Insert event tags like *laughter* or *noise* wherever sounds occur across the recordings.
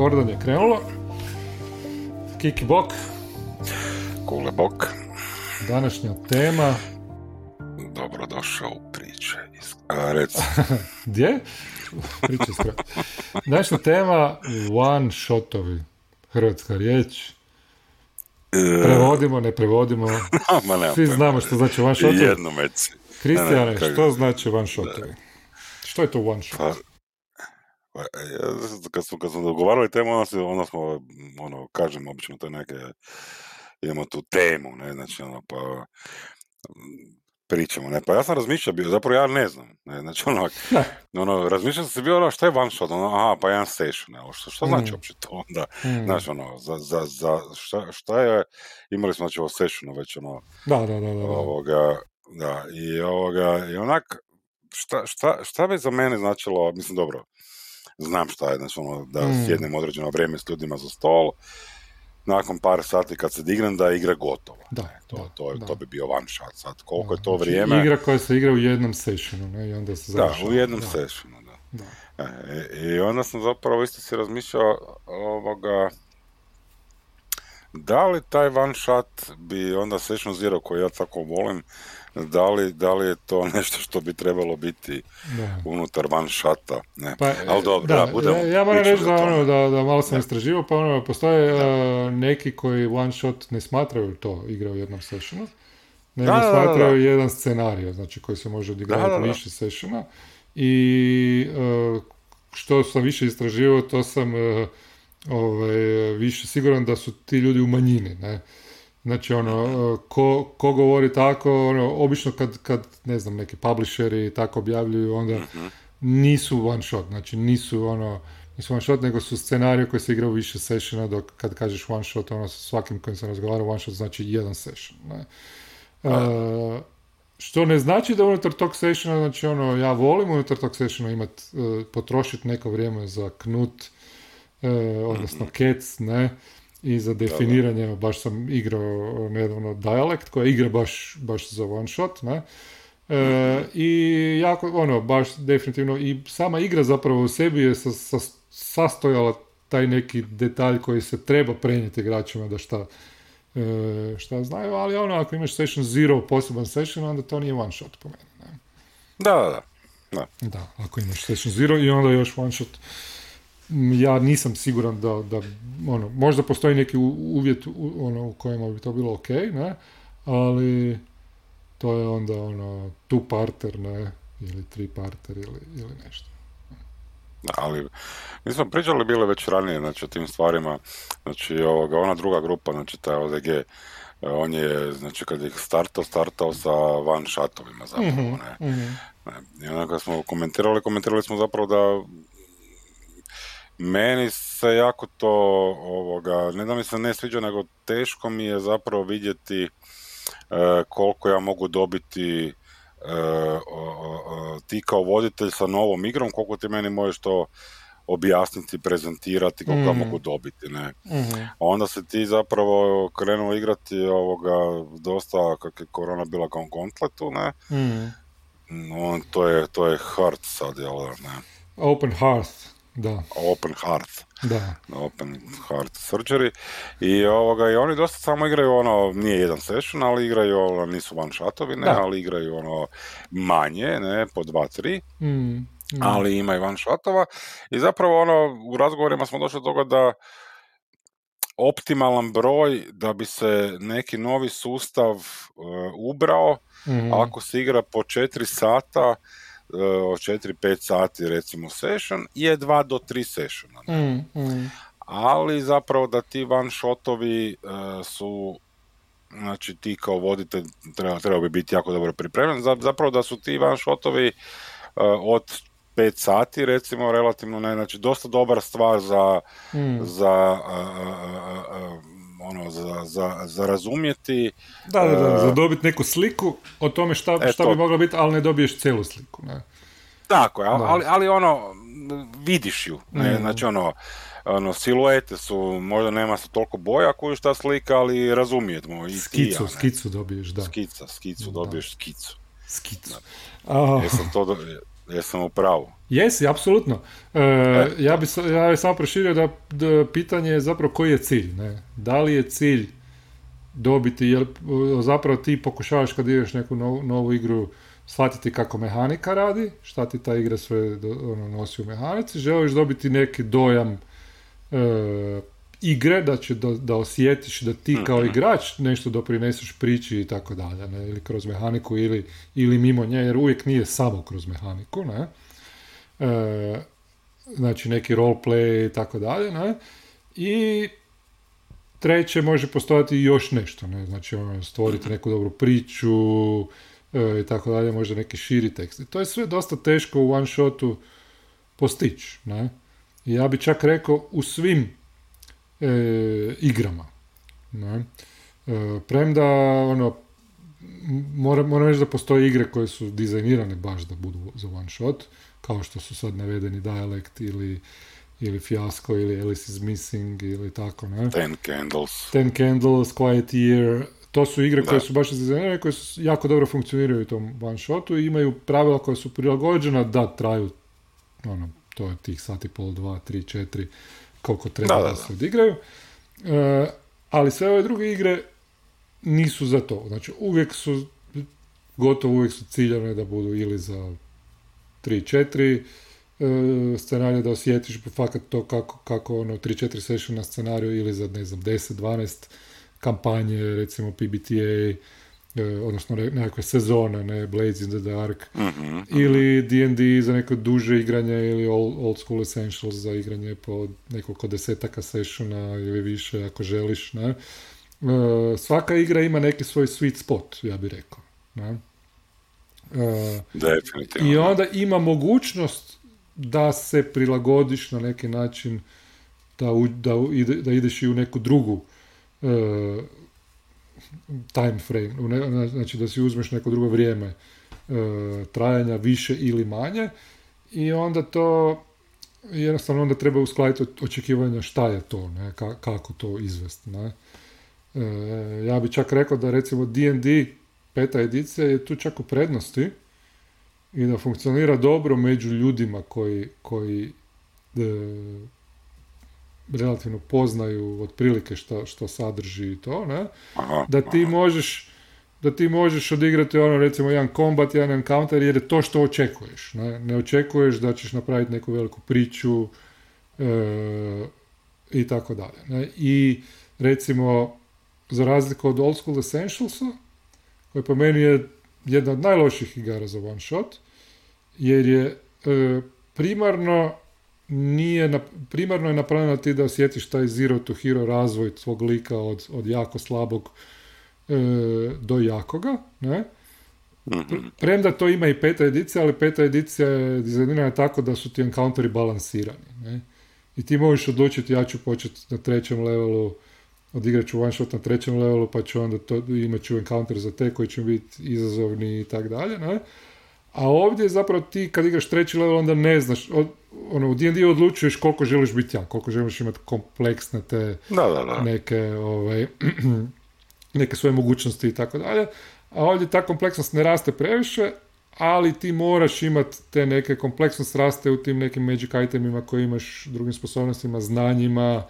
rekordanje krenulo. Kiki bok. Kule bok. Današnja tema. Dobrodošao u priče. A, reci. *laughs* Gdje? Priče Današnja tema one shotovi. Hrvatska riječ. E, prevodimo, ne prevodimo. *laughs* Ma Svi znamo što znači one shotovi. Jedno meci. Kristijane, što znači one shotovi? Što je to one shot? Pa kad smo, kad smo dogovarali temu, onda, onda smo, ono, kažem, obično to neke, imamo tu temu, ne, znači, ono, pa, pričamo, ne, pa ja sam razmišljao bio, zapravo ja ne znam, ne, znači, ono, ono, razmišljao sam se bio, ono, šta je one shot, ono, aha, pa jedan session, ne, što, što znači mm. uopće to onda, mm. znači, ono, za, za, za, šta, šta je, imali smo, znači, ovo sessionu već, ono, da, da, da, da. ovoga, da, i ovoga, i onak, šta, šta, šta bi za mene značilo, mislim, dobro, znam šta je, znači ono, da mm. sjednem određeno vrijeme s ljudima za stol, nakon par sati kad se dignem da je igra gotova. Da, to, da, to, da. to bi bio one shot sad. Koliko je to znači, vrijeme... Igra koja se igra u jednom sessionu, ne, i onda se završava. Da, u jednom da. sessionu, da. da. E, I onda sam zapravo isto si razmišljao ovoga, da li taj one shot bi onda session zero koji ja tako volim, da li, da li je to *laughs* nešto što bi trebalo biti da. unutar van šata. Ne. Pa, Ali dobro, da, da budemo, ja, ja moram reći da, ono, da, da malo sam istraživao, pa ono, postoje uh, neki koji one shot ne smatraju to igra u jednom sessionu, nego da, smatraju jedan scenarij, znači koji se može odigrati više sessiona i uh, što sam više istraživao, to sam uh, ovaj, više siguran da su ti ljudi u manjini, ne. Znači, ono, ko, ko govori tako, ono, obično kad, kad, ne znam, neki publisheri tako objavljuju, onda mhm. nisu one shot, znači nisu ono, nisu one shot, nego su scenarije koji se igraju više sessiona, dok kad kažeš one shot, ono, sa svakim kojim sam razgovarao, one shot znači jedan session, ne. Uh, što ne znači da unutar tog sessiona, znači ono, ja volim unutar tog sessiona imat, uh, potrošiti neko vrijeme za knut, uh, odnosno mm kec, ne, i za definiranje, baš sam igrao nedavno Dialect, koja igra baš, baš za one shot, ne? E, I jako, ono, baš definitivno, i sama igra zapravo u sebi je sa, sa, sastojala taj neki detalj koji se treba prenijeti igračima da šta, e, šta znaju, ali ono, ako imaš session zero, poseban session, onda to nije one shot po meni. Ne? Da, da, da. Da, ako imaš session zero i onda još one shot, ja nisam siguran da, da ono, možda postoji neki uvjet ono, u kojima bi to bilo ok, ne, ali to je onda ono tu parter, ne, ili tri parter ili, ili nešto. Ali, mi smo pričali bile već ranije, znači, o tim stvarima, znači, ovoga, ona druga grupa, znači, taj ODG, on je, znači, kad je startao, startao sa van šatovima zapravo, mhm, ne. Mm-hmm. I onda kad smo komentirali, komentirali smo zapravo da meni se jako to, ovoga, ne da mi se ne sviđa, nego teško mi je zapravo vidjeti e, koliko ja mogu dobiti e, ti kao voditelj sa novom igrom, koliko ti meni možeš to objasniti, prezentirati, koliko ja mhm. mogu dobiti, ne. mm Onda se ti zapravo krenuo igrati ovoga dosta, kak je korona bila kao kontletu, ne. mm On, to, je, to je hard sad, jel ne? Open hearth. Da. Open Heart. Da. Open Heart Surgery. I, ovoga, I oni dosta samo igraju ono, nije jedan session, ali igraju, ono, nisu one shotovi, ne, ali igraju ono manje, ne, po dva, tri. Mm, mm. Ali imaju one shotova. I zapravo ono, u razgovorima smo došli do toga da optimalan broj da bi se neki novi sustav uh, ubrao, mm ako se igra po četiri sata, od 4-5 sati recimo session je 2 do 3 sessiona. Mm, mm. Ali zapravo da ti one shotovi uh, su znači ti kao voditelj treba, treba bi biti jako dobro pripremljen, zapravo da su ti one shotovi uh, od 5 sati recimo relativno ne, znači dosta dobra stvar za, mm. za uh, ono, za, za, za razumjeti. Da, da, da, za e, dobiti neku sliku o tome šta, e, šta bi moglo biti, ali ne dobiješ cijelu sliku. Ne? Tako je, ali, ali ono, vidiš ju, ne, mm. znači ono, ono, siluete su, možda nema se toliko boja koju šta slika, ali razumijemo. I skicu, ja, skicu dobiješ, da. Skica, skicu, dobiješ skicu. Skicu. Oh. Jesam to, do, jesam u pravu. Jesi, apsolutno. E, e. ja bi ja samo proširio da, da, pitanje je zapravo koji je cilj. Ne? Da li je cilj dobiti, jer zapravo ti pokušavaš kad ideš neku novu, novu igru shvatiti kako mehanika radi, šta ti ta igra sve ono, nosi u mehanici, želiš dobiti neki dojam e, igre, da, će, da, da osjetiš da ti kao mhm. igrač nešto doprineseš priči i tako dalje, ne? ili kroz mehaniku ili, ili mimo nje, jer uvijek nije samo kroz mehaniku, ne? E, znači neki roleplay i tako dalje, ne? I treće može postojati još nešto, ne? Znači ono, stvoriti neku dobru priču e, i tako dalje, možda neki širi tekst. I to je sve dosta teško u one shotu postići, ne? I ja bi čak rekao u svim e, igrama. Ne? E, premda, ono, moram, moram reći da postoje igre koje su dizajnirane baš da budu za one shot, kao što su sad navedeni Dialect ili ili Fiasco ili Alice is Missing ili tako, ne? Ten Candles. Ten Candles, Quiet Year, to su igre koje su baš dizajnirane, koje su jako dobro funkcioniraju u tom one shotu i imaju pravila koja su prilagođena da traju ono, to je tih sati pol, dva, tri, četiri, koliko treba da, da, da se odigraju. E, ali sve ove druge igre nisu za to. Znači, uvijek su, gotovo uvijek su ciljane da budu ili za 3-4 e, scenarije, da osjetiš fakat to kako, kako ono 3-4 session na scenariju ili za, ne znam, 10-12 kampanje, recimo PBTA, E, odnosno nekakve sezone, ne, Blades in the Dark, mm ili D&D za neko duže igranje ili old, school essentials za igranje po nekoliko desetaka sessiona ili više ako želiš, ne. E, svaka igra ima neki svoj sweet spot, ja bih rekao. Ne. Uh, I onda ima mogućnost da se prilagodiš na neki način da, da, da ideš i u neku drugu time frame, znači da si uzmeš neko drugo vrijeme e, trajanja više ili manje i onda to jednostavno onda treba uskladiti očekivanja šta je to, ne, kako to izvesti. Ne. E, ja bi čak rekao da recimo D&D peta edicija je tu čak u prednosti i da funkcionira dobro među ljudima koji, koji e, relativno poznaju otprilike što, što sadrži to, ne? da ti možeš da ti možeš odigrati ono recimo jedan kombat, jedan encounter jer je to što očekuješ. Ne, ne očekuješ da ćeš napraviti neku veliku priču e, i tako dalje. Ne? I recimo za razliku od Old School Essentialsa, koji po meni je jedna od najloših igara za one shot, jer je e, primarno nije, na, primarno je napravljeno ti da osjetiš taj zero to hero razvoj svog lika od, od jako slabog e, do jakoga, ne? Mhm. Premda to ima i peta edicija, ali peta edicija je dizajnirana tako da su ti encounteri balansirani, ne? I ti možeš odlučiti, ja ću početi na trećem levelu, odigrat ću one shot na trećem levelu, pa ću onda to, imat ću encounter za te koji će biti izazovni i tako dalje, ne? A ovdje zapravo ti kad igraš treći level onda ne znaš, od, ono, u D&D odlučuješ koliko želiš biti ja, koliko želiš imati kompleksne te da, da, da. neke, ovaj, *clears throat* neke svoje mogućnosti i tako dalje. A ovdje ta kompleksnost ne raste previše, ali ti moraš imati te neke kompleksnost raste u tim nekim magic itemima koje imaš drugim sposobnostima, znanjima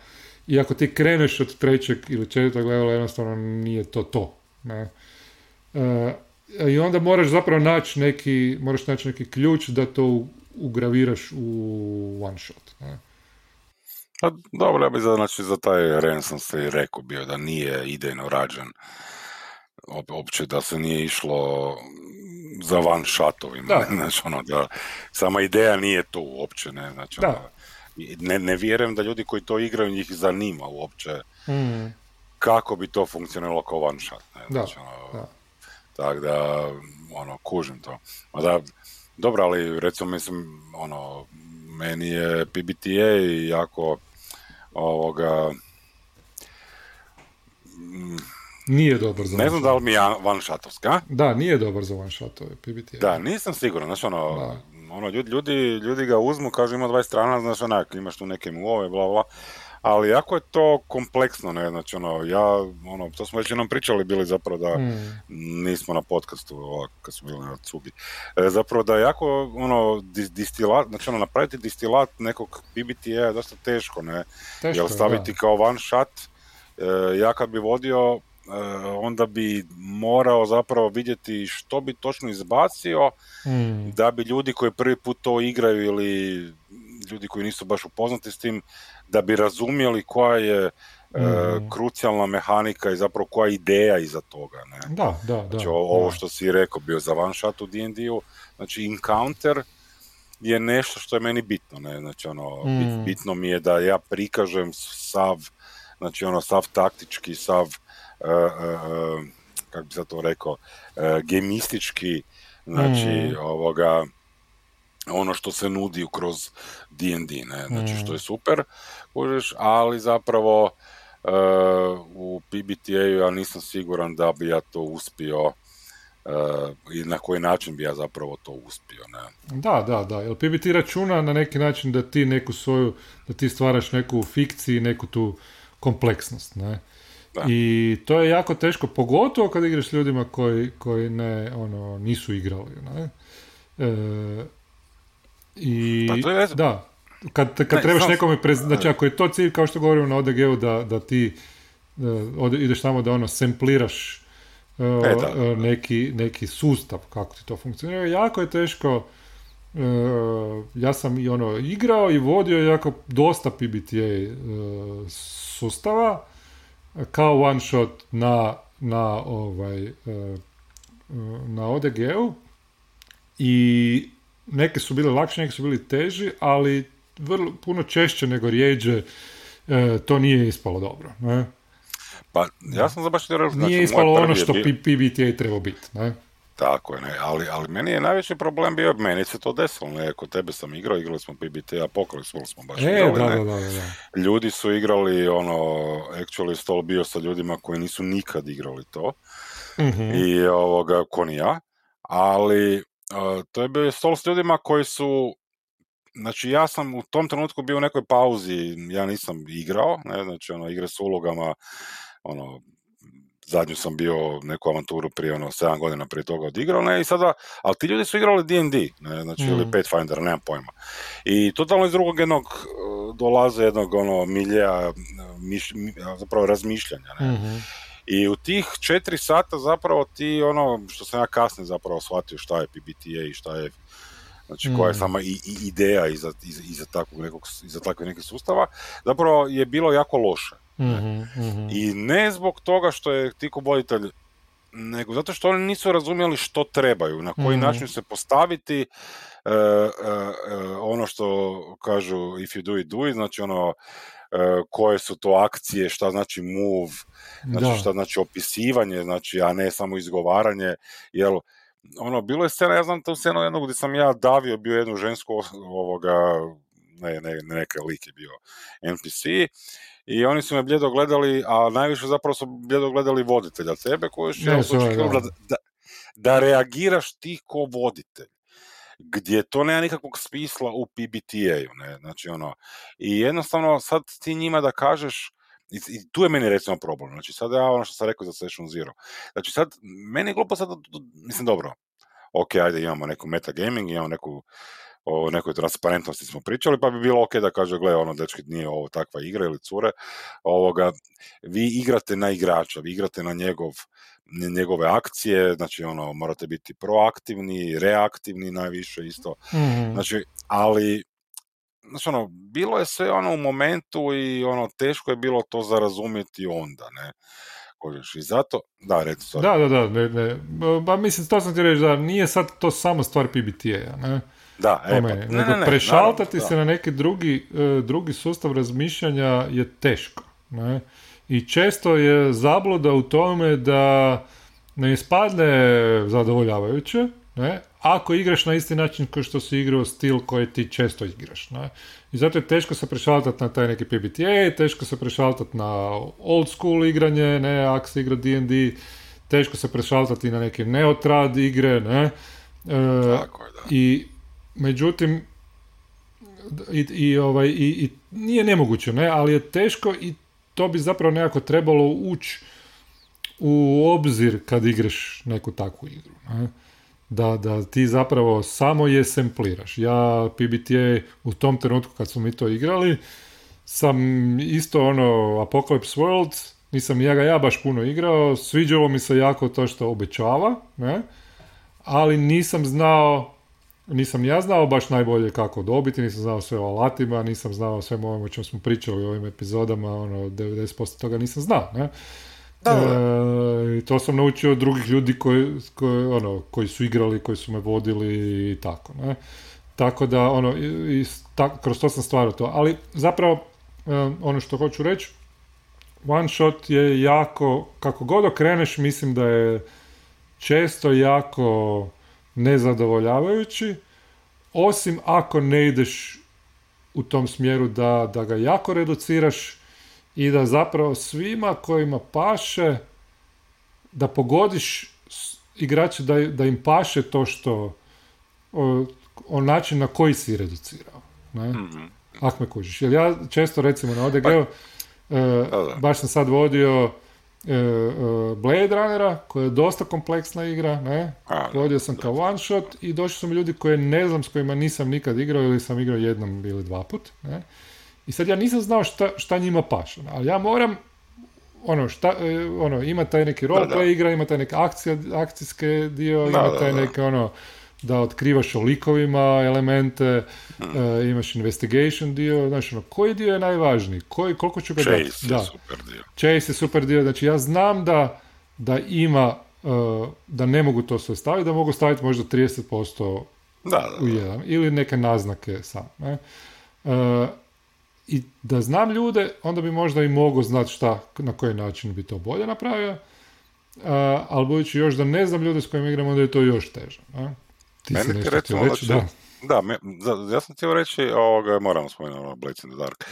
i ako ti kreneš od trećeg ili četvrtog levela jednostavno nije to to. Ne? E, i onda moraš zapravo naći neki, moraš naći neki ključ da to ugraviraš u one shot. Ne? Pa dobro, ja bih za, znači, za taj Renaissance i rekao bio da nije idejno rađen opće da se nije išlo za one shotovima. Da. *laughs* Znači, ono, da, sama ideja nije to uopće. Ne, znači, ono, ne, ne vjerujem da ljudi koji to igraju njih zanima uopće mm. kako bi to funkcioniralo kao one shot. Ne, znači, ono, da. Tako da, ono, kužim to. da, dobro, ali recimo, mislim, ono, meni je PBTA jako ovoga... Mm, nije dobar za Ne znam da li mi je one shotovska. Da, nije dobar za one shotove, PBTA. Da, nisam siguran, znači ono, ono ljudi, ljudi, ljudi ga uzmu, kažu ima 20 strana, znaš onak, imaš tu neke muove, bla, bla, ali jako je to kompleksno, ne, znači ono, ja, ono, to smo već jednom pričali bili zapravo da mm. nismo na podcastu, ovak, kad smo bili na Cugi, e, zapravo da jako, ono, distilat, znači ono, napraviti distilat nekog PBTA je dosta teško, ne, teško, jer staviti kao one shot, e, ja kad bi vodio, e, onda bi morao zapravo vidjeti što bi točno izbacio mm. da bi ljudi koji prvi put to igraju ili ljudi koji nisu baš upoznati s tim da bi razumjeli koja je e, mm. krucijalna mehanika i zapravo koja je ideja iza toga. Ne? Da, da, da. Znači, ovo što si rekao, bio za one shot u D&D-u, znači encounter je nešto što je meni bitno, ne, znači ono, mm. bitno mi je da ja prikažem sav, znači ono, sav taktički, sav, kako bi se to rekao, uh, gemistički, znači, mm. ovoga, ono što se nudi kroz D&D, ne, znači što je mm. super, kužiš, ali zapravo u PBTA-u ja nisam siguran da bi ja to uspio i na koji način bi ja zapravo to uspio. Ne? Da, da, da. Jer PBT računa na neki način da ti neku svoju, da ti stvaraš neku fikciju, neku tu kompleksnost. Ne? I to je jako teško, pogotovo kad igraš s ljudima koji, koji ne, ono, nisu igrali. Ne? E, I, pa to je da, kad, kad ne, trebaš nekome, prez... znači ako je to cilj, kao što govorimo na ODG-u, da, da ti uh, ideš tamo da ono sempliraš uh, e, neki, neki sustav, kako ti to funkcionira, jako je teško Uh, ja sam i ono igrao i vodio jako dosta PBTA uh, sustava kao one shot na, na ovaj uh, na ODG-u i neke su bile lakše, neke su bili teži, ali vrlo, puno češće nego rijeđe e, to nije ispalo dobro. Ne? Pa ja sam za baš znači, Nije ispalo ono što. PBTA treba biti. Ne? Tako je, ne, ali, ali meni je najveći problem bio, meni se to desilo, ne, kod tebe sam igrao, igrali smo PBTA, pokraj smo, smo baš e, igrali, da, da, da, Ljudi su igrali, ono, actually stol bio sa ljudima koji nisu nikad igrali to, uh i ovoga, ko ni ja, ali to je bio stol s ljudima koji su Znači ja sam u tom trenutku bio u nekoj pauzi, ja nisam igrao, ne, znači ono igre s ulogama, ono zadnju sam bio neku avanturu prije ono 7 godina prije toga odigrao, ne, i sada, ali ti ljudi su igrali D&D, ne, znači mm. ili Pathfinder, nemam pojma. I totalno iz drugog jednog e, dolaze jednog ono milja, miš, zapravo razmišljanja, ne. Mm-hmm. I u tih četiri sata zapravo ti ono što sam ja kasnije zapravo shvatio šta je PBTA i šta je znači koja je mm. sama i, i ideja iza, iza, iza, takvog nekog, iza takvih nekih sustava, zapravo je bilo jako loše. Mm-hmm, mm-hmm. I ne zbog toga što je ti voditelj nego zato što oni nisu razumjeli što trebaju, na koji mm-hmm. način se postaviti, uh, uh, ono što kažu if you do it, do it, znači ono E, koje su to akcije, šta znači move, znači šta znači opisivanje, znači, a ne samo izgovaranje, jel, ono, bilo je scena, ja znam tu scenu jednog gdje sam ja davio, bio jednu žensku ovoga, ne, ne, neka lik je bio NPC, i oni su me bljedo gledali, a najviše zapravo su bljedo gledali voditelja tebe, koji je da, da, da reagiraš ti ko voditelj gdje to nema nikakvog smisla u PBTA-u, ne, znači ono, i jednostavno sad ti njima da kažeš, i, i tu je meni recimo problem, znači sad ja ono što sam rekao za Session Zero, znači sad, meni je glupo sad, mislim dobro, ok, ajde imamo neku metagaming, imamo neku o nekoj transparentnosti smo pričali, pa bi bilo ok da kaže, gle, ono, dečki, nije ovo takva igra ili cure, ovoga, vi igrate na igrača, vi igrate na njegov, njegove akcije, znači, ono, morate biti proaktivni, reaktivni najviše isto, mm-hmm. znači, ali, znači, ono, bilo je sve ono u momentu i ono, teško je bilo to zarazumjeti onda, ne. I zato, da, reci, Da, da, da, ne, ne. Ba, mislim, to sam ti reći, da nije sad to samo stvar PBTA, ne? Da, e, pa, ne, nego ne, prešaltati se na neki drugi, e, drugi sustav razmišljanja je teško. Ne? I često je zabluda u tome da ne ispadne zadovoljavajuće, ne? ako igraš na isti način kao što si igrao stil koji ti često igraš. Ne? I zato je teško se prešaltati na taj neki PBTA, teško se prešaltati na old school igranje, ne, ako se igra D&D, teško se prešaltati na neke neotrad igre, ne. E, Tako je, da. I Međutim, i, i, ovaj, i, i nije nemoguće, ne, ali je teško i to bi zapravo nekako trebalo ući u obzir kad igraš neku takvu igru. Ne? Da, da ti zapravo samo je sempliraš. Ja PBTA u tom trenutku kad smo mi to igrali sam isto ono Apocalypse World nisam ja ga ja baš puno igrao, sviđalo mi se jako to što obećava, ne? ali nisam znao nisam ja znao baš najbolje kako dobiti, nisam znao sve o alatima, nisam znao sve o čemu smo pričali u ovim epizodama, ono, 90% toga nisam znao, ne? Da, e, to sam naučio od drugih ljudi koji, koji, ono, koji su igrali, koji su me vodili i tako, ne? Tako da, ono, i, kroz to sam stvarao to. Ali zapravo, e, ono što hoću reći, one shot je jako, kako god okreneš, mislim da je često jako nezadovoljavajući, osim ako ne ideš u tom smjeru da, da ga jako reduciraš i da zapravo svima kojima paše da pogodiš igrače da, da im paše to što o, o način na koji si reducirao. Ne? Mm-hmm. Ak me kužiš. Jer ja često recimo na odg pa, e, baš sam sad vodio Blade Runnera, koja je dosta kompleksna igra, ne? Vodio sam kao one shot i došli su mi ljudi koje ne znam s kojima nisam nikad igrao ili sam igrao jednom ili dva put, ne? I sad ja nisam znao šta, šta njima paše, ali ja moram ono, šta, e, ono, ima taj neki roleplay igra, ima taj akcija, akcijske dio, ima taj neki ono, da otkrivaš o likovima elemente, uh, imaš investigation dio, znaš ono, koji dio je najvažniji, koji, koliko ću ga Chase dati? Da. je super dio. Chase je super dio, znači ja znam da, da ima, uh, da ne mogu to sve staviti, da mogu staviti možda 30% da, da, u jedan, ili neke naznake sam. Ne? Uh, I da znam ljude, onda bi možda i mogu znati šta, na koji način bi to bolje napravio, uh, ali budući još da ne znam ljude s kojima igram, onda je to još teže. Ne? Ti Meni ti recimo reći, da. Da, me, ja sam htio reći, ovoga, moramo spomenuti ono Blades in the Dark.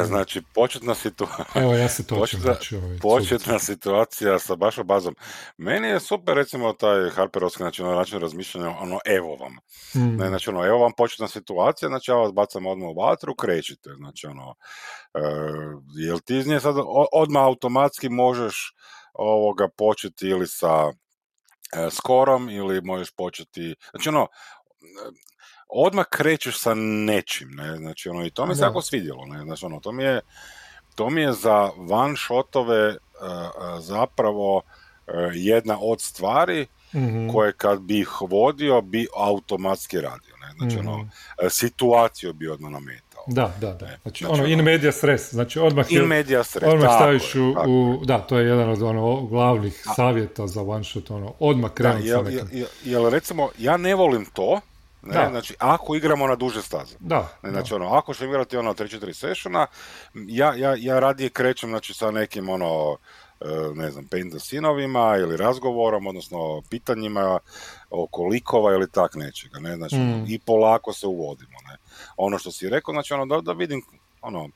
E, znači, početna situacija... *laughs* Evo, ja se to početna, ovaj, početna situacija sa bašom bazom. Meni je super, recimo, taj Harperovski znači, ono, način razmišljanja, ono, evo vam. Mm. Ne, znači, ono, evo vam početna situacija, znači, ja vas bacam odmah u vatru, krećite. Znači, ono, e, jel ti iz nje sad odmah automatski možeš ovoga početi ili sa skorom ili možeš početi, znači ono, odmah krećeš sa nečim, ne, znači ono, i to mi se jako svidjelo, ne, znači ono, to mi je, to mi je za one shotove uh, zapravo uh, jedna od stvari mm koje kad bi ih vodio bi automatski radio, ne, znači ono, mhm. situaciju bi odmah nametio. Da, da, da. Znači, znači ono, in media stres, znači odmah, in media stres, odmah staviš u, u, da, to je jedan od ono, glavnih A, savjeta za one shot, ono, odmah krenuti jel, sa nekim. Jel, recimo, ja ne volim to, ne, da. znači, ako igramo na duže staze. Da, ne, znači, ono, ako ćemo igrati ono 3-4 sessiona, ja, ja, ja radije krećem, znači, sa nekim, ono, e, ne znam, sinovima ili razgovorom, odnosno pitanjima oko likova ili tak nečega, ne, znači, mm. i polako se uvodimo, ne ono što si rekao, znači ono da, da vidim, ono,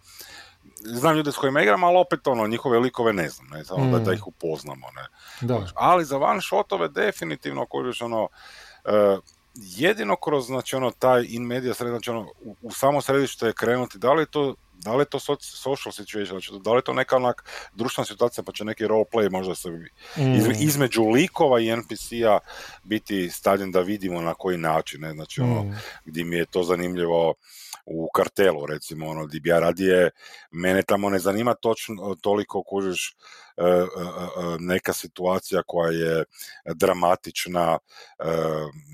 znam ljude s kojima igram, ali opet ono, njihove likove ne znam, ne, samo da, da mm. ih upoznamo, ne. Da. Ali za van shotove definitivno, kojiš ono, uh, jedino kroz, znači ono, taj in media sred, znači ono, u, u samo središte je krenuti, da li je to da li je to social situation, znači da li je to neka onak društvena situacija pa će neki roleplay možda se mm. između likova i NPC-a biti stavljen da vidimo na koji način, ne? znači ono, mm. gdje mi je to zanimljivo u kartelu recimo, ono, gdje bi ja radije, mene tamo ne zanima točno toliko kužiš e, e, e, neka situacija koja je dramatična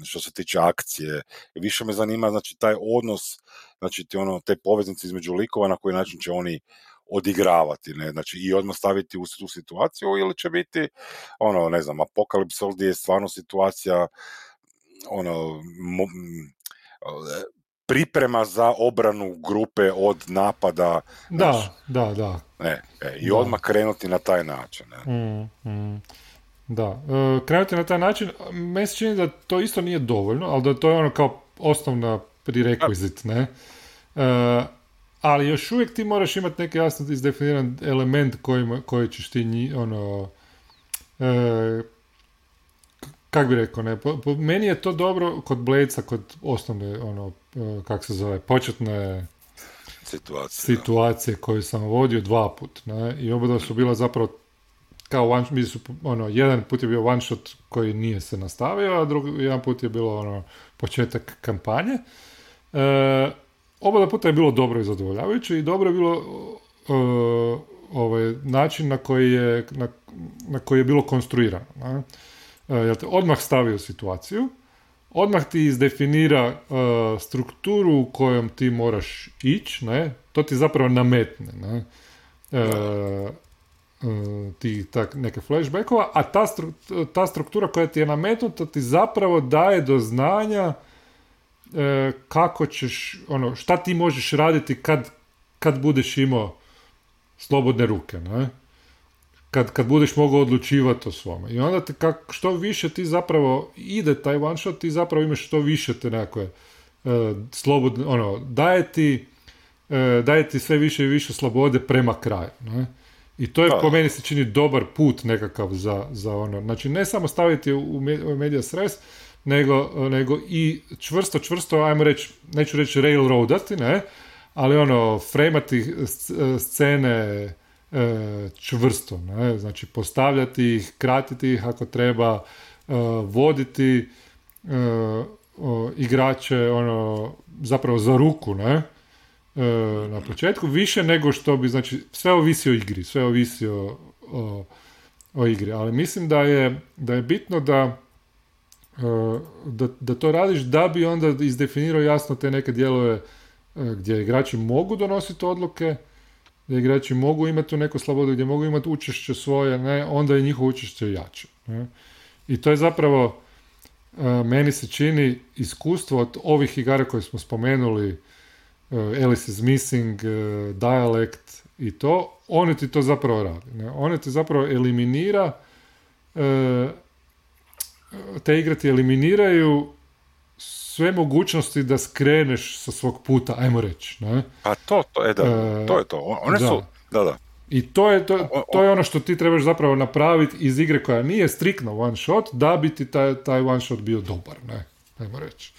što se tiče akcije. Više me zanima znači taj odnos znači ti ono, te poveznice između likova na koji način će oni odigravati, ne, znači i odmah staviti u tu situaciju ili će biti, ono, ne znam, apokalips gdje je stvarno situacija, ono, priprema za obranu grupe od napada. Da, da, da. Ne, e, I da. odmah krenuti na taj način. Ne. Mm, mm. Da, e, krenuti na taj način, meni se čini da to isto nije dovoljno, ali da to je ono kao osnovna prerequisite, ne? Uh, ali još uvijek ti moraš imati neki jasno izdefiniran element koji, koji ćeš ti nji, ono, uh, kak bi rekao, ne, po, meni je to dobro kod Bladesa, kod osnovne, ono, e, kak se zove, početne situacije, situacije koju sam vodio dva put, ne, i oboda su bila zapravo kao one, su, ono, jedan put je bio one shot koji nije se nastavio, a drugi, jedan put je bilo ono, početak kampanje. E, oba puta je bilo dobro i zadovoljavajuće i dobro je bilo e, ovaj, način na koji je, na, na koji je bilo konstruirano. Ne? E, jel te odmah stavi u situaciju, odmah ti izdefinira e, strukturu u kojom ti moraš ići, ne? to ti zapravo nametne. Ne? E, ti tak, neke flashbackova, a ta, ta struktura koja ti je nametnuta ti zapravo daje do znanja e, kako ćeš, ono, šta ti možeš raditi kad, kad budeš imao slobodne ruke, ne? Kad, kad budeš mogao odlučivati o svome. I onda te kak, što više ti zapravo ide taj one shot, ti zapravo imaš što više te nekakve e, slobodne, ono, daje ti, e, daje ti sve više i više slobode prema kraju, ne? I to je po meni se čini dobar put nekakav za, za ono. Znači ne samo staviti u, medija stres, nego, nego i čvrsto, čvrsto, ajmo reći, neću reći railroadati, ne, ali ono, fremati scene e, čvrsto, ne, znači postavljati ih, kratiti ih ako treba, e, voditi e, igrače, ono, zapravo za ruku, ne, E, na početku, više nego što bi, znači, sve ovisi o igri, sve ovisi o, o, igri, ali mislim da je, da je bitno da, e, da, da to radiš da bi onda izdefinirao jasno te neke dijelove e, gdje igrači mogu donositi odluke, gdje igrači mogu imati tu neku slobodu, gdje mogu imati učešće svoje, ne, onda je njihovo učešće jače. Ne? I to je zapravo, meni se čini iskustvo od ovih igara koje smo spomenuli, uh, Alice is Missing, uh, Dialect i to, oni ti to zapravo radi. Ne? Oni ti zapravo eliminira te igre ti eliminiraju sve mogućnosti da skreneš sa svog puta, ajmo reći. Ne? Pa to, to je da, to je to. One da. su, da, da. I to je, to, to je ono što ti trebaš zapravo napraviti iz igre koja nije striktno one shot, da bi ti taj, taj one shot bio dobar, ne, ajmo reći.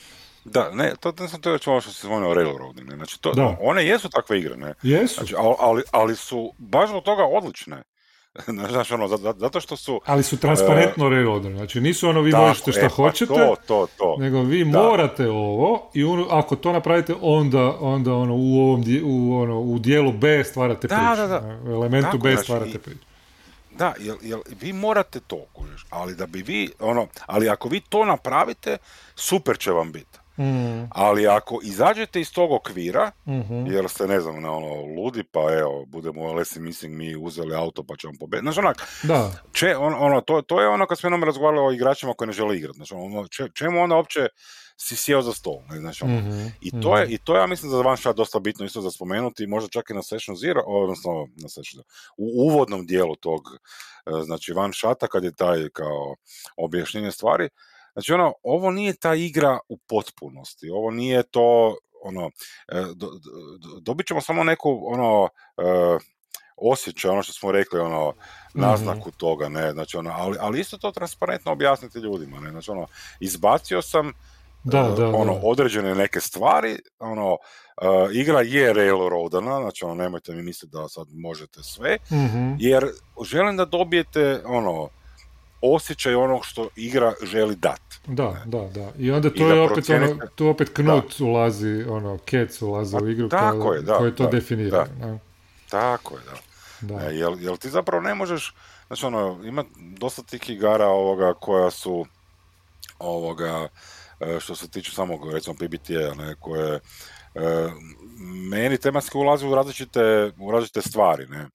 Da, ne, to, to, to je ono što se zvone railroading, ne, znači to, da. one jesu takve igre, ne, jesu. Znači, ali, ali su baš zbog toga odlične, *laughs* Znaš, ono, zato što su... Ali su transparentno uh, znači nisu ono vi možete šta e, pa hoćete, to, to, to. nego vi da. morate ovo i ono, ako to napravite, onda, onda ono, u ovom u, ono, u dijelu B stvarate da, priču. Da, da. U elementu Tako, B znači, stvarate priču. Da, jel, jel, vi morate to, ali da bi vi, ono, ali ako vi to napravite, super će vam biti. Mm. Ali ako izađete iz tog okvira, mm jer ste, ne znam, na ono, ludi, pa evo, budemo lesi mislim mi uzeli auto pa ćemo pobediti. Znači, onak, da. Če, on, ono, to, to je ono kad smo jednom razgovarali o igračima koji ne žele igrati. Znači, ono, če, čemu onda uopće si sjeo za stol. Ne? Znači, ono, mm-hmm. I, to je, I to je, ja mislim, za van shot dosta bitno isto za spomenuti, možda čak i na Session Zero, odnosno na session, u uvodnom dijelu tog, e, znači, van shota, kad je taj kao objašnjenje stvari, Znači ono, ovo nije ta igra u potpunosti, ovo nije to, ono, e, do, do, dobit ćemo samo neku, ono, e, osjećaj, ono što smo rekli, ono, naznaku mm toga, ne, znači ono, ali, ali isto to transparentno objasniti ljudima, ne, znači ono, izbacio sam da, e, da, ono, određene neke stvari, ono, igra je railroadana, znači ono, nemojte mi misliti da sad možete sve, mm jer želim da dobijete, ono, osjećaj onog što igra želi dat. Da, da, da. I onda to je opet ono, tu opet Knut ulazi, ono, Kec ulazi u igru tako je, da, koji to da, definira. Da. Tako je, da. da. E, jel, jel ti zapravo ne možeš, znači ono, ima dosta tih igara ovoga koja su ovoga, e, što se tiče samog, recimo PBT-a, ne, koje e, meni tematski ulazi u različite, u različite stvari, ne.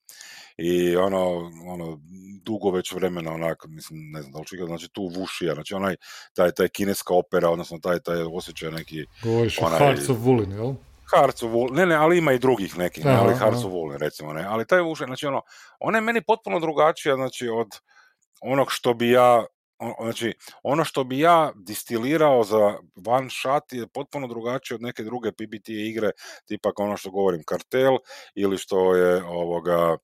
I ono, ono, dugo već vremena onak, mislim, ne znam da li znači tu Vušija, znači onaj, taj, taj kineska opera, odnosno taj, taj osjećaj neki... Govoriš onaj, Hearts of Woolen, jel? Hearts of Woolen, ne, ne, ali ima i drugih nekih, ne, ali Hearts of Woolen, recimo, ne, ali taj Vušija, znači ono, ona je meni potpuno drugačija, znači od onog što bi ja Znači, ono što bi ja distilirao za one shot je potpuno drugačije od neke druge PBT igre, tipak ono što govorim, kartel ili što je ovoga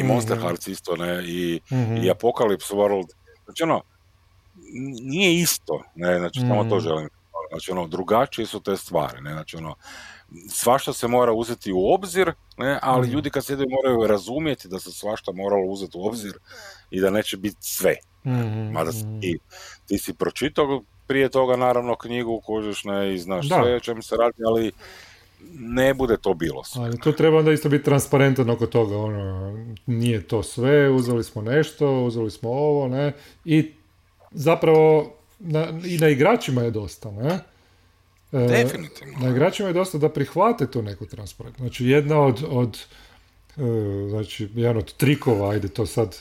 i Monster mm-hmm. Hearts isto, ne, i, mm-hmm. i Apocalypse World. Znači ono, nije isto, ne, znači samo to mm. želim. Znači ono, drugačije su te stvari, ne, znači ono, svašta se mora uzeti u obzir, ne, ali mm. ljudi kad sjede moraju razumjeti da se svašta moralo uzeti u obzir i da neće biti sve. Mada ti, ti si pročitao prije toga naravno knjigu kožeš ne i znaš da. sve o čemu se radi, ali ne bude to bilo sve. Ali to treba onda isto biti transparentan oko toga, ono, nije to sve, uzeli smo nešto, uzeli smo ovo, ne, i zapravo na, i na igračima je dosta, ne, e, Definitivno. Na igračima je dosta da prihvate tu neku transparentnost. Znači, jedna od, od e, znači, jedan od trikova, ajde to sad,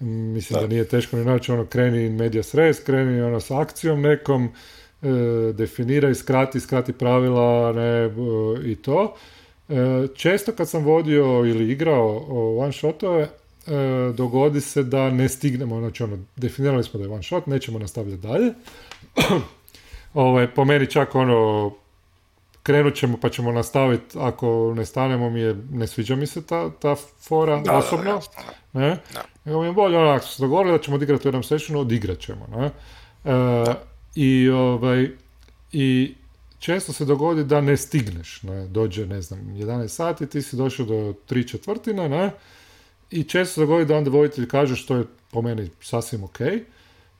mislim da, nije teško ni naći, ono, kreni media res, kreni ono s akcijom nekom, e, definiraj, skrati, skrati pravila, ne, i to. E, često kad sam vodio ili igrao one shotove, e, dogodi se da ne stignemo, znači ono, definirali smo da je one shot, nećemo nastavljati dalje. *clears throat* ovaj, po meni čak ono, krenut ćemo pa ćemo nastaviti, ako ne stanemo mi je, ne sviđa mi se ta, ta fora da, osobno. Da, ne? Nego mi je bolje ako se dogovorili da ćemo odigrati u jednom sessionu, odigrat ćemo. Ne? E, i, ovaj, I često se dogodi da ne stigneš. Ne? Dođe, ne znam, 11 sati, ti si došao do 3 četvrtine, ne? i često se dogodi da onda voditelj kaže što je po meni sasvim ok. E,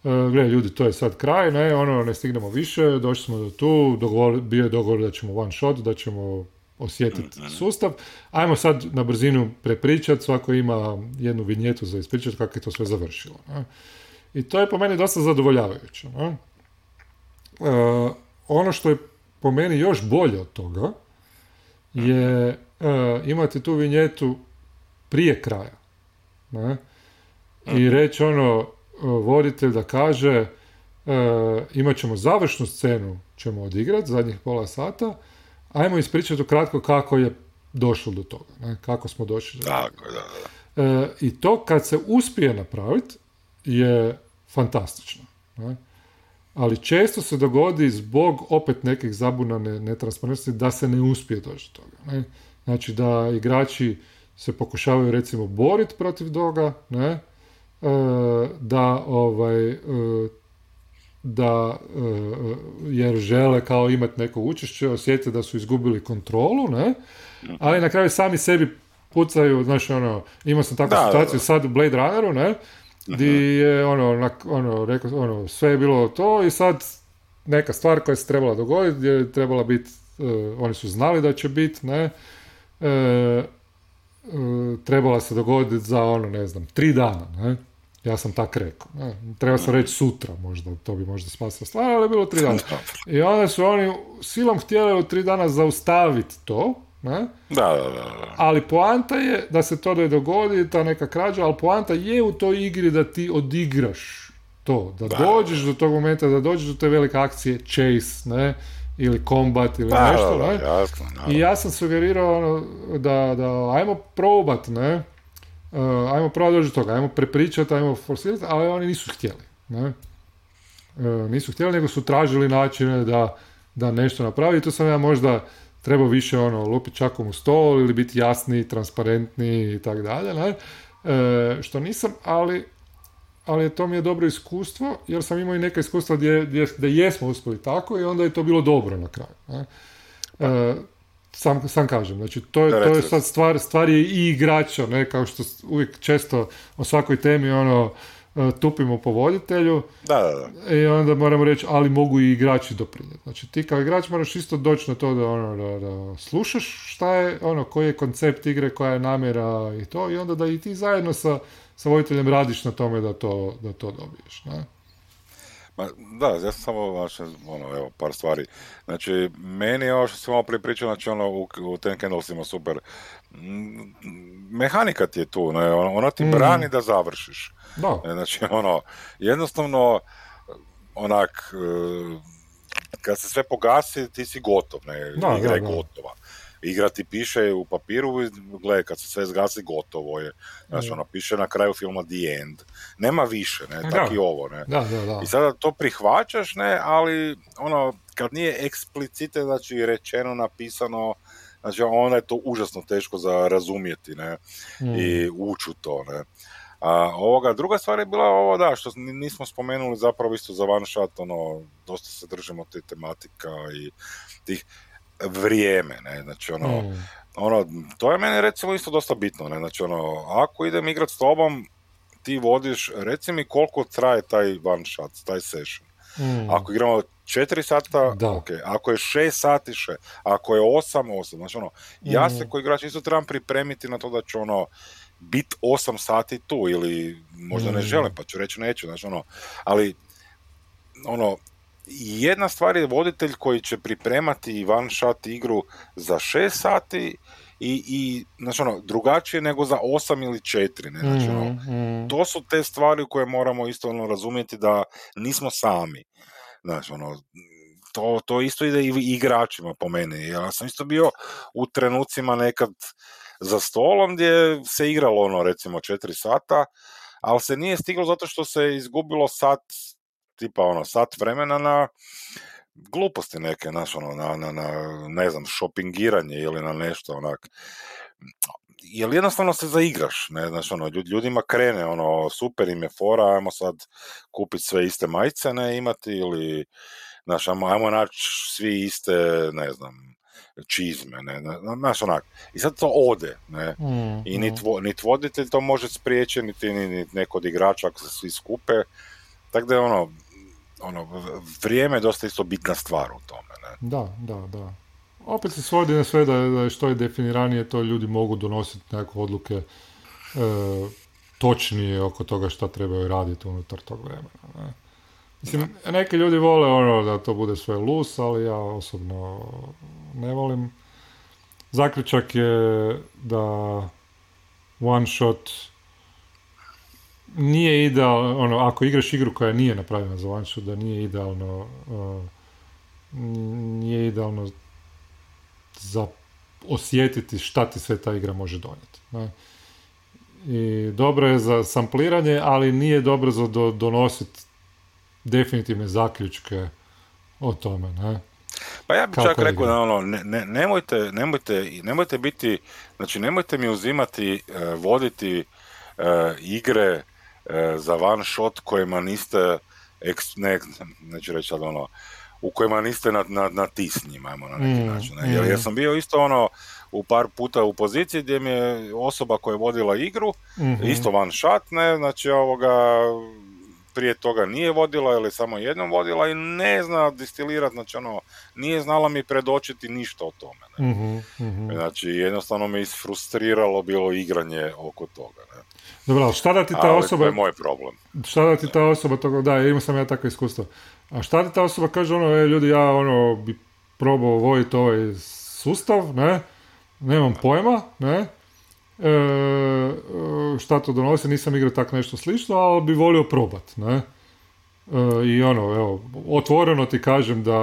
gle, ljudi, to je sad kraj, ne, ono, ne stignemo više, došli smo do tu, dogovor, bio je dogovor da ćemo one shot, da ćemo osjetiti sustav. Ajmo sad na brzinu prepričati, svako ima jednu vinjetu za ispričati kako je to sve završilo. Ne? I to je po meni dosta zadovoljavajuće. Ne? Uh, ono što je po meni još bolje od toga je uh, imati tu vinjetu prije kraja. Ne? I reći ono, uh, voditelj da kaže imat ćemo završnu scenu, ćemo odigrati zadnjih pola sata, ajmo ispričati ukratko kako je došlo do toga, ne? kako smo došli do toga. Da, I to kad se uspije napraviti je fantastično. Ne? Ali često se dogodi zbog opet nekih zabuna netransparentnosti da se ne uspije doći do toga. Ne? Znači da igrači se pokušavaju recimo boriti protiv toga, ne? E, da ovaj e, da e, jer žele kao imati neko učešće, osjete da su izgubili kontrolu, ne? Ali na kraju sami sebi pucaju, znači ono, imao sam takvu situaciju sad u Blade Runneru, ne? Di je ono, ono, rekao, ono, sve je bilo to i sad neka stvar koja se trebala dogoditi, je trebala biti, uh, oni su znali da će biti, ne, uh, trebala se dogoditi za ono, ne znam, tri dana, ne, ja sam tak rekao. Ne? Treba sam reći sutra možda, to bi možda spasilo stvar, ali je bilo tri dana. *laughs* I onda su oni silom htjeli u tri dana zaustaviti to, ne? Da, da, da, Ali poanta je da se to ne dogodi, ta neka krađa, ali poanta je u toj igri da ti odigraš to, da, dođeš do tog momenta, da dođeš do te velike akcije chase, ne? ili combat ili nešto, ne? Jasno, I ja sam sugerirao ono, da, da ajmo probat, ne? Uh, ajmo probati doći do toga, ajmo prepričati, ajmo forsirati, ali oni nisu htjeli, ne? Uh, nisu htjeli, nego su tražili načine da, da nešto napravi i to sam ja možda treba više ono, lupiti čakom u stol ili biti jasniji, transparentniji i tako dalje, ne? E, što nisam, ali, ali to mi je dobro iskustvo, jer sam imao i neka iskustva gdje, gdje, gdje jesmo uspjeli tako i onda je to bilo dobro na kraju. Ne? E, sam, sam kažem, znači to je, to je sad stvar, stvar je i igrača, ne, kao što uvijek često o svakoj temi ono, tupimo po voditelju da, da, da. i onda moramo reći ali mogu i igrači doprinijeti. Znači ti kao igrač moraš isto doći na to da, ono, da, da slušaš šta je, ono, koji je koncept igre, koja je namjera i to i onda da i ti zajedno sa, sa voditeljem radiš na tome da to, da to dobiješ. Ne? Ma, da, ja sam samo vaše, ono, evo, par stvari. Znači, meni je ovo što sam malo prije pričao, znači, ono, u, u Ten Candles ima super. Mehanika ti je tu, ne, ona ti mm. brani da završiš. Da. E, znači, ono, jednostavno, onak, e, kad se sve pogasi, ti si gotov, ne, da, igra je gotova. Igra ti piše u papiru, gle, kad se sve zgasi, gotovo je. Znači, ono, piše na kraju filma The End. Nema više, ne, tako i ovo, ne. Da, da, da. I sada to prihvaćaš, ne, ali, ono, kad nije eksplicite, znači, rečeno, napisano, znači, onda je to užasno teško za razumjeti, ne, mm. i ući to, ne. A ovoga, druga stvar je bila ovo, da, što nismo spomenuli zapravo isto za one shot, ono, dosta se držimo te tematika i tih vrijeme, ne, znači ono, mm. ono, to je meni recimo isto dosta bitno, ne, znači ono, ako idem igrat s tobom, ti vodiš, reci mi koliko traje taj one shot, taj session. Mm. Ako igramo 4 sata, da. ok. Ako je 6 sati, še. Ako je 8, 8. Znači ono, ja se mm. koji igrač isto trebam pripremiti na to da ću ono, bit 8 sati tu ili možda ne mm. želim pa ću reći neću, znači ono, ali ono, jedna stvar je voditelj koji će pripremati one shot igru za 6 sati i, i znači ono, drugačije nego za 8 ili 4, ne, znači ono, mm, to su te stvari koje moramo isto ono, razumjeti da nismo sami, znači ono, to, to isto ide i igračima po meni, ja sam isto bio u trenucima nekad za stolom gdje se igralo ono recimo 4 sata, ali se nije stiglo zato što se izgubilo sat, tipa ono, sat vremena na gluposti neke, znaš, ono, na, na, na, ne znam, šopingiranje ili na nešto onak. Jer jednostavno se zaigraš, ne, znaš, ono, ljudima krene, ono, super im je fora, ajmo sad kupiti sve iste majice, ne, imati, ili, znaš, ajmo, ajmo naći svi iste, ne znam, čizme, ne, znaš onak. I sad to ode, ne. Mm, I nit, mm. nit voditelj to može spriječiti, niti, niti neko od igrača ako se svi skupe. Tako da je ono, ono, vrijeme je dosta isto bitna stvar u tome, ne. Da, da, da. Opet se svodi na sve da, da što je definiranije, to ljudi mogu donositi nekakve odluke e, točnije oko toga šta trebaju raditi unutar tog vremena. Ne? Mislim, neki ljudi vole ono da to bude sve lus, ali ja osobno ne volim. Zaključak je da one shot nije idealno, ono, ako igraš igru koja nije napravljena za shot, da nije idealno uh, nije idealno za osjetiti šta ti sve ta igra može donijeti. Ne? I dobro je za sampliranje, ali nije dobro za do, donositi definitivne zaključke o tome, ne? Pa ja bih čak rekao da ono, ne, ne, nemojte, nemojte, nemojte biti, znači nemojte mi uzimati, e, voditi e, igre za one shot kojima niste, ne, neću reći sad ono, u kojima niste na, na, na ti s ajmo na neki mm, način. Ne? Jer ja mm. sam bio isto ono, u par puta u poziciji gdje mi je osoba koja je vodila igru, mm-hmm. isto one shot, ne, znači ovoga, prije toga nije vodila ili samo jednom vodila i ne zna distilirati, znači ono, nije znala mi predočiti ništa o tome. Ne? Mm-hmm, Znači, jednostavno me isfrustriralo bilo igranje oko toga. Ne? Dobro, šta da ti ta ali osoba... to je moj problem. Šta da ti ta osoba toga, da, imao sam ja takvo iskustvo. A šta da ta osoba kaže, ono, e, ljudi, ja, ono, bi probao voditi ovaj sustav, ne, nemam pojma, ne, šta to donosi, nisam igrao tak nešto slično, ali bi volio probat, ne. E, I ono, evo, otvoreno ti kažem da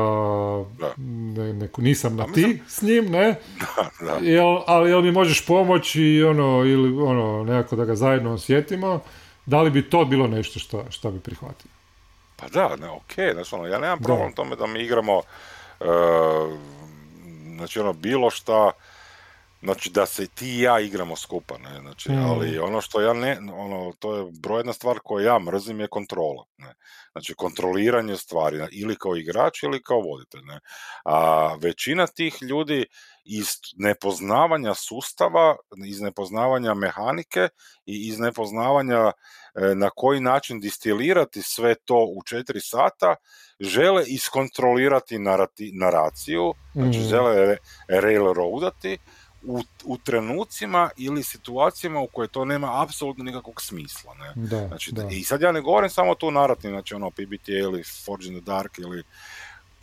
ne, nisam na ti s njim, ne? *laughs* Jel, ali jel mi možeš pomoći i ono, ili ono, nekako da ga zajedno osjetimo, da li bi to bilo nešto što, što bi prihvatio? Pa da, ne, ok, znači ono, ja nemam problem da. tome da mi igramo, uh, znači ono, bilo šta, Znači da se ti i ja igramo skupa, ne, znači, mm. ali ono što ja ne, ono, to je brojna stvar koju ja mrzim je kontrola, ne, znači kontroliranje stvari, ili kao igrač ili kao voditelj, ne, a većina tih ljudi iz nepoznavanja sustava, iz nepoznavanja mehanike i iz nepoznavanja e, na koji način distilirati sve to u četiri sata, žele iskontrolirati narati, naraciju, znači mm. žele railroadati, u, u trenucima ili situacijama u koje to nema apsolutno nikakvog smisla. Ne? Da, znači, da. I sad ja ne govorim samo tu narativ, znači ono PBT ili Forge in the Dark ili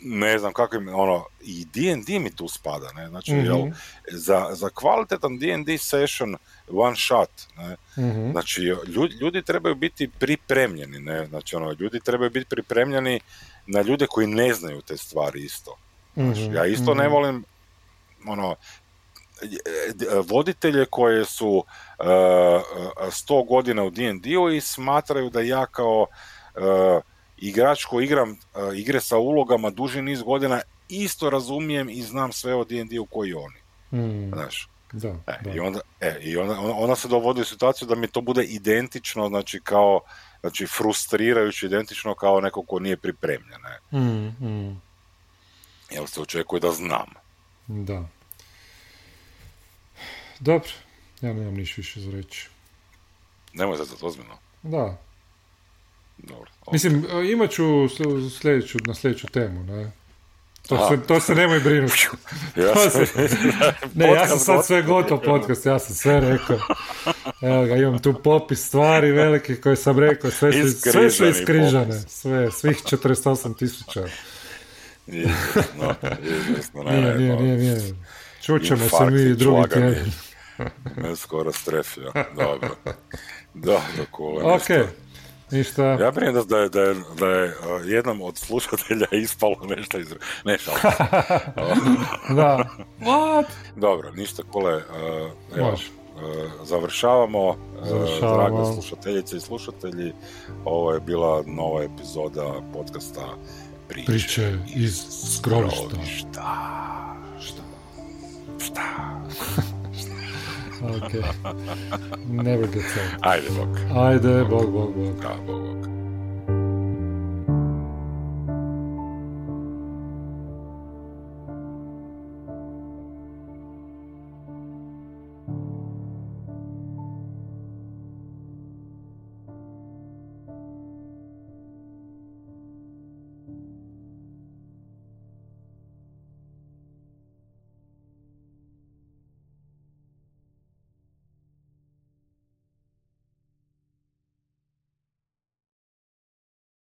ne znam kakvim, ono, i D&D mi tu spada, ne, znači, mm-hmm. jel, za, za kvalitetan D&D session one shot, ne, mm-hmm. znači, ljudi, ljudi trebaju biti pripremljeni, ne, znači, ono, ljudi trebaju biti pripremljeni na ljude koji ne znaju te stvari isto. Znači, mm-hmm. ja isto ne mhm. volim, ono, voditelje koje su uh, sto godina u D&D-u i smatraju da ja kao uh, igrač koji igram uh, igre sa ulogama duži niz godina isto razumijem i znam sve o D&D-u koji oni. Mm. Znaš, Da, e, I, onda, e, i onda, ona se dovodi u situaciju da mi to bude identično, znači kao, znači frustrirajuće identično kao neko ko nije pripremljen. Ne? Mm, mm. Jel se očekuje da znam. Da. Dobro, ja nemam niš više za reći. Nemoj za to ozbiljno. Da. Dobro. Mislim, imat ću sljedeću, na sljedeću temu, ne? To se, to se nemoj brinuti. ja sam, ne, ja sam sad sve gotov podcast, ja sam sve rekao. Evo ga, imam tu popis stvari velikih koje sam rekao, sve su, sve su iskrižane, sve, svih 48 tisuća. Nije, nije, nije, nije. Čućemo se mi drugi tjedan. Me skoro strefio, dobro. Dobro, cool. Ok. Ništa. Ja brinem da, da, je, da, je, da je jednom od slušatelja *laughs* ispalo nešto iz... Ne, šal. *laughs* da. What? Dobro, ništa kole. Uh, evo, uh, završavamo. završavamo. Drage slušateljice i slušatelji, ovo je bila nova epizoda podcasta Priče, Priče iz skrovišta. Šta? Šta? *laughs* Šta? ok. Never gets old. Ajde, bok. Ajde, bog, bog, bog. Da, bog, bog.